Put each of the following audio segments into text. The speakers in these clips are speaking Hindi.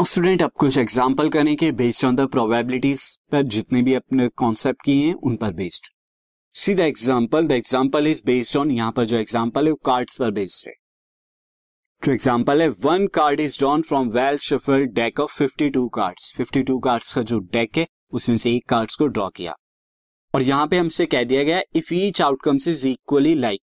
नाउ स्टूडेंट अब कुछ एग्जांपल करेंगे बेस्ड ऑन द प्रोबेबिलिटीज पर जितने भी अपने कॉन्सेप्ट किए हैं, उन पर based see the example the example is based on यहाँ पर जो एग्जांपल है, वो कार्ड्स पर बेस्ड है. जो एग्जांपल है one card is drawn from well shuffle deck of 52 cards 52 cards का जो डेक है, उसमें से एक कार्ड्स को ड्रॉ किया. और यहाँ पे हमसे कह दिया गया if each outcomes is equally like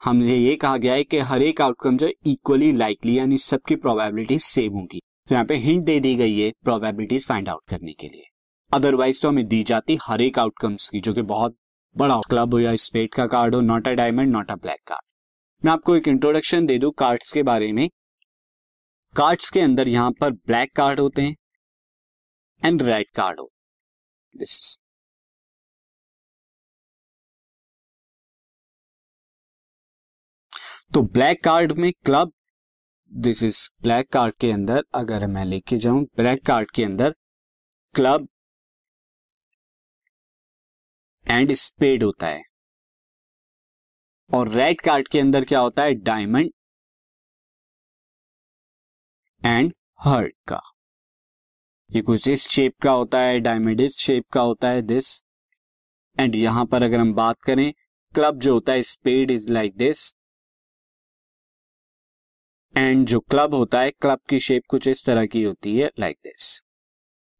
हमसे ये कहा गया है कि हर एक आउटकम जो इक्वली लाइकली यानी सबकी प्रोबेबिलिटी सेम होगी. तो यहाँ पे हिंट दे दी गई है प्रोबेबिलिटीज फाइंड आउट करने के लिए। अदरवाइज़ तो हमें दी जाती हर एक आउटकम्स की, जो कि बहुत बड़ा क्लब हो या स्पेट का कार्ड हो not a diamond not a black card मैं आपको एक इंट्रोडक्शन दे दू कार्ड्स के बारे में। कार्ड्स के अंदर यहाँ पर ब्लैक कार्ड होते हैं एंड रेड कार्ड हो। दिस इज़ तो ब्लैक कार्ड में club this is black card के अंदर, अगर मैं लेके जाऊँ ब्लैक कार्ड के अंदर क्लब एंड स्पेड होता है। और रेड कार्ड के अंदर क्या होता है? डायमंड एंड हर्ट का। ये कुछ इस शेप का होता है डायमंड इस शेप का होता है दिस एंड यहाँ पर अगर हम बात करें क्लब जो होता है spade is like this and जो क्लब होता है क्लब की शेप कुछ इस तरह की होती है लाइक like दिस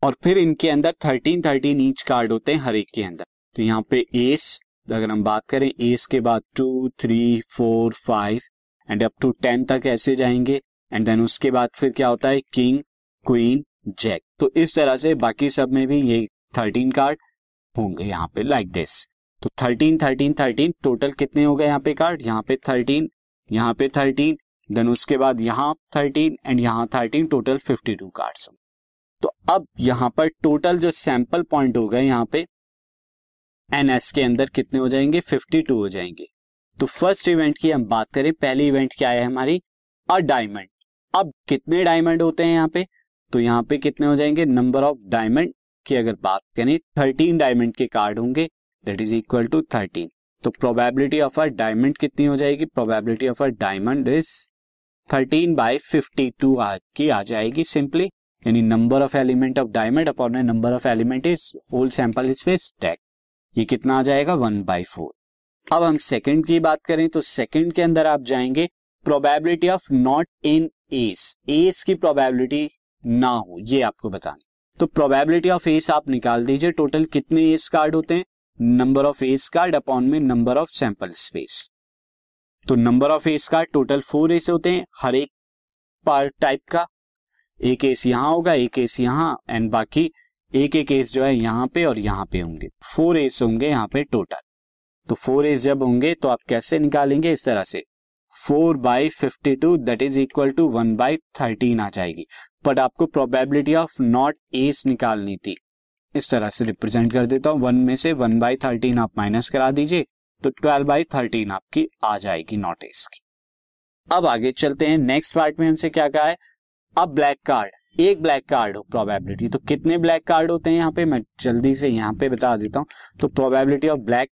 और फिर इनके अंदर थर्टीन थर्टीन ईच कार्ड होते हैं, हर एक के अंदर. तो यहाँ पे एस अगर हम बात करें एस के बाद two three four five and up to ten तक ऐसे जाएँगे. एंड देन उसके बाद फिर क्या होता है? किंग क्वीन जैक तो इस तरह से बाकी सब में भी ये थर्टीन कार्ड होंगे यहाँ पे लाइक like दिस तो थर्टीन थर्टीन थर्टीन टोटल कितने हो गए यहाँ पे कार्ड यहाँ पे थर्टीन यहाँ पे थर्टीन देन उसके बाद यहाँ थर्टीन एंड यहाँ thirteen total fifty two card तो अब यहाँ पर टोटल जो सैंपल पॉइंट हो गए यहाँ पे एन एस के अंदर कितने हो जाएँगे? फिफ्टी टू हो जाएँगे. तो फ़र्स्ट इवेंट की हम बात करें, पहली इवेंट क्या है हमारी? अ डायमंड अब कितने डायमंड होते हैं यहाँ पे? तो यहाँ पे कितने हो जाएँगे? नंबर ऑफ़ डायमंड की अगर बात करें थर्टीन डायमंड के कार्ड होंगे that is equal to thirteen तो प्रोबेबिलिटी ऑफ़ अ डायमंड कितनी हो जाएगी? Probability of a diamond is thirteen by fifty two की आ जाएगी सिंपली यानी number of element of diamond upon number of element is whole sample space टैक ये कितना आ जाएगा? वन बाई फोर अब हम सेकंड की बात करें तो सेकंड के अंदर आप जाएँगे probability of not in ace ace की प्रोबेबिलिटी ना हो, ये आपको बतानी तो प्रोबेबिलिटी ऑफ़ एस आप निकाल दीजिए टोटल कितने एस कार्ड होते हैं? Number of ace card upon में नंबर ऑफ़ सैंपल स्पेस तो नंबर ऑफ़ एस का टोटल फोर एस होते हैं, हर एक पार्ट टाइप का। एक एस यहाँ होगा, एक एस यहाँ एंड बाकी एक एक एस जो है यहाँ पे और यहाँ पे होंगे। फोर एस होंगे यहाँ पे टोटल तो फोर एस जब होंगे तो आप कैसे निकालेंगे इस तरह से? Four by fifty two that is equal to one by thirteen आ जाएगी। बट आपको प्रोबेबिलिटी ऑफ़ नॉट एस निकालनी थी। इस तरह से रिप्रेजेंट कर देता हूँ। वन में से वन बाई थर्टीन आप माइनस करा दीजिए। तो ट्वेल्व बाई थर्टीन आपकी आ जाएगी नॉट एस की। अब आगे चलते हैं। नेक्स्ट पार्ट में हमसे क्या कहा है? अब ब्लैक कार्ड, एक ब्लैक कार्ड हो प्रोबेबिलिटी तो कितने ब्लैक कार्ड होते हैं यहाँ पे? मैं जल्दी से यहाँ पे बता देता हूँ। तो प्रोबेबिलिटी ऑफ़ ब्लैक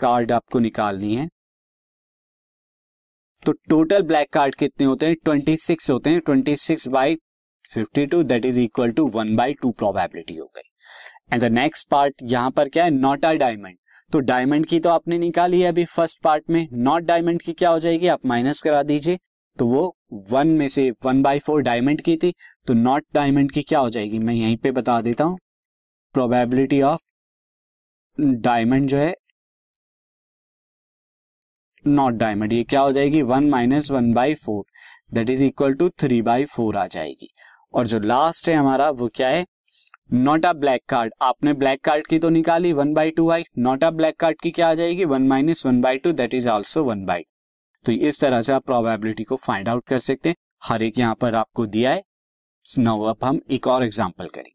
कार्ड आपको निकालनी है। तो टोटल ब्लैक कार्ड कितने होते हैं? ट्वेंटी सिक्स होते हैं। Twenty six by fifty two that is equal to one by two probability हो गई। एंड द नेक्स्ट पार्ट यहाँ पर क्या है? नॉट अ डायमंड तो डायमंड की तो आपने निकाली है अभी फ़र्स्ट पार्ट में। नॉट डायमंड की क्या हो जाएगी? आप माइनस करा दीजिए। तो वो वन में से वन बाई फोर डायमंड की थी। तो नॉट डायमंड की क्या हो जाएगी? मैं यहीं पे बता देता हूँ। प्रोबेबिलिटी ऑफ़ डायमंड जो है नॉट डायमंड ये क्या हो जाएगी? One minus one by four that is equal to three by four आ जाएगी। और जो लास्ट है हमारा, वो क्या है? नॉट अ ब्लैक कार्ड आपने ब्लैक कार्ड की तो निकाली वन बाई टू आई नॉट अ ब्लैक कार्ड की क्या आ जाएगी? One minus one by two that is also one by तो इस तरह से आप प्रोबेबिलिटी को फाइंड आउट कर सकते हैं। हर एक यहाँ पर आपको दिया है। नाउ अब हम एक और एग्ज़ाम्पल करेंगे।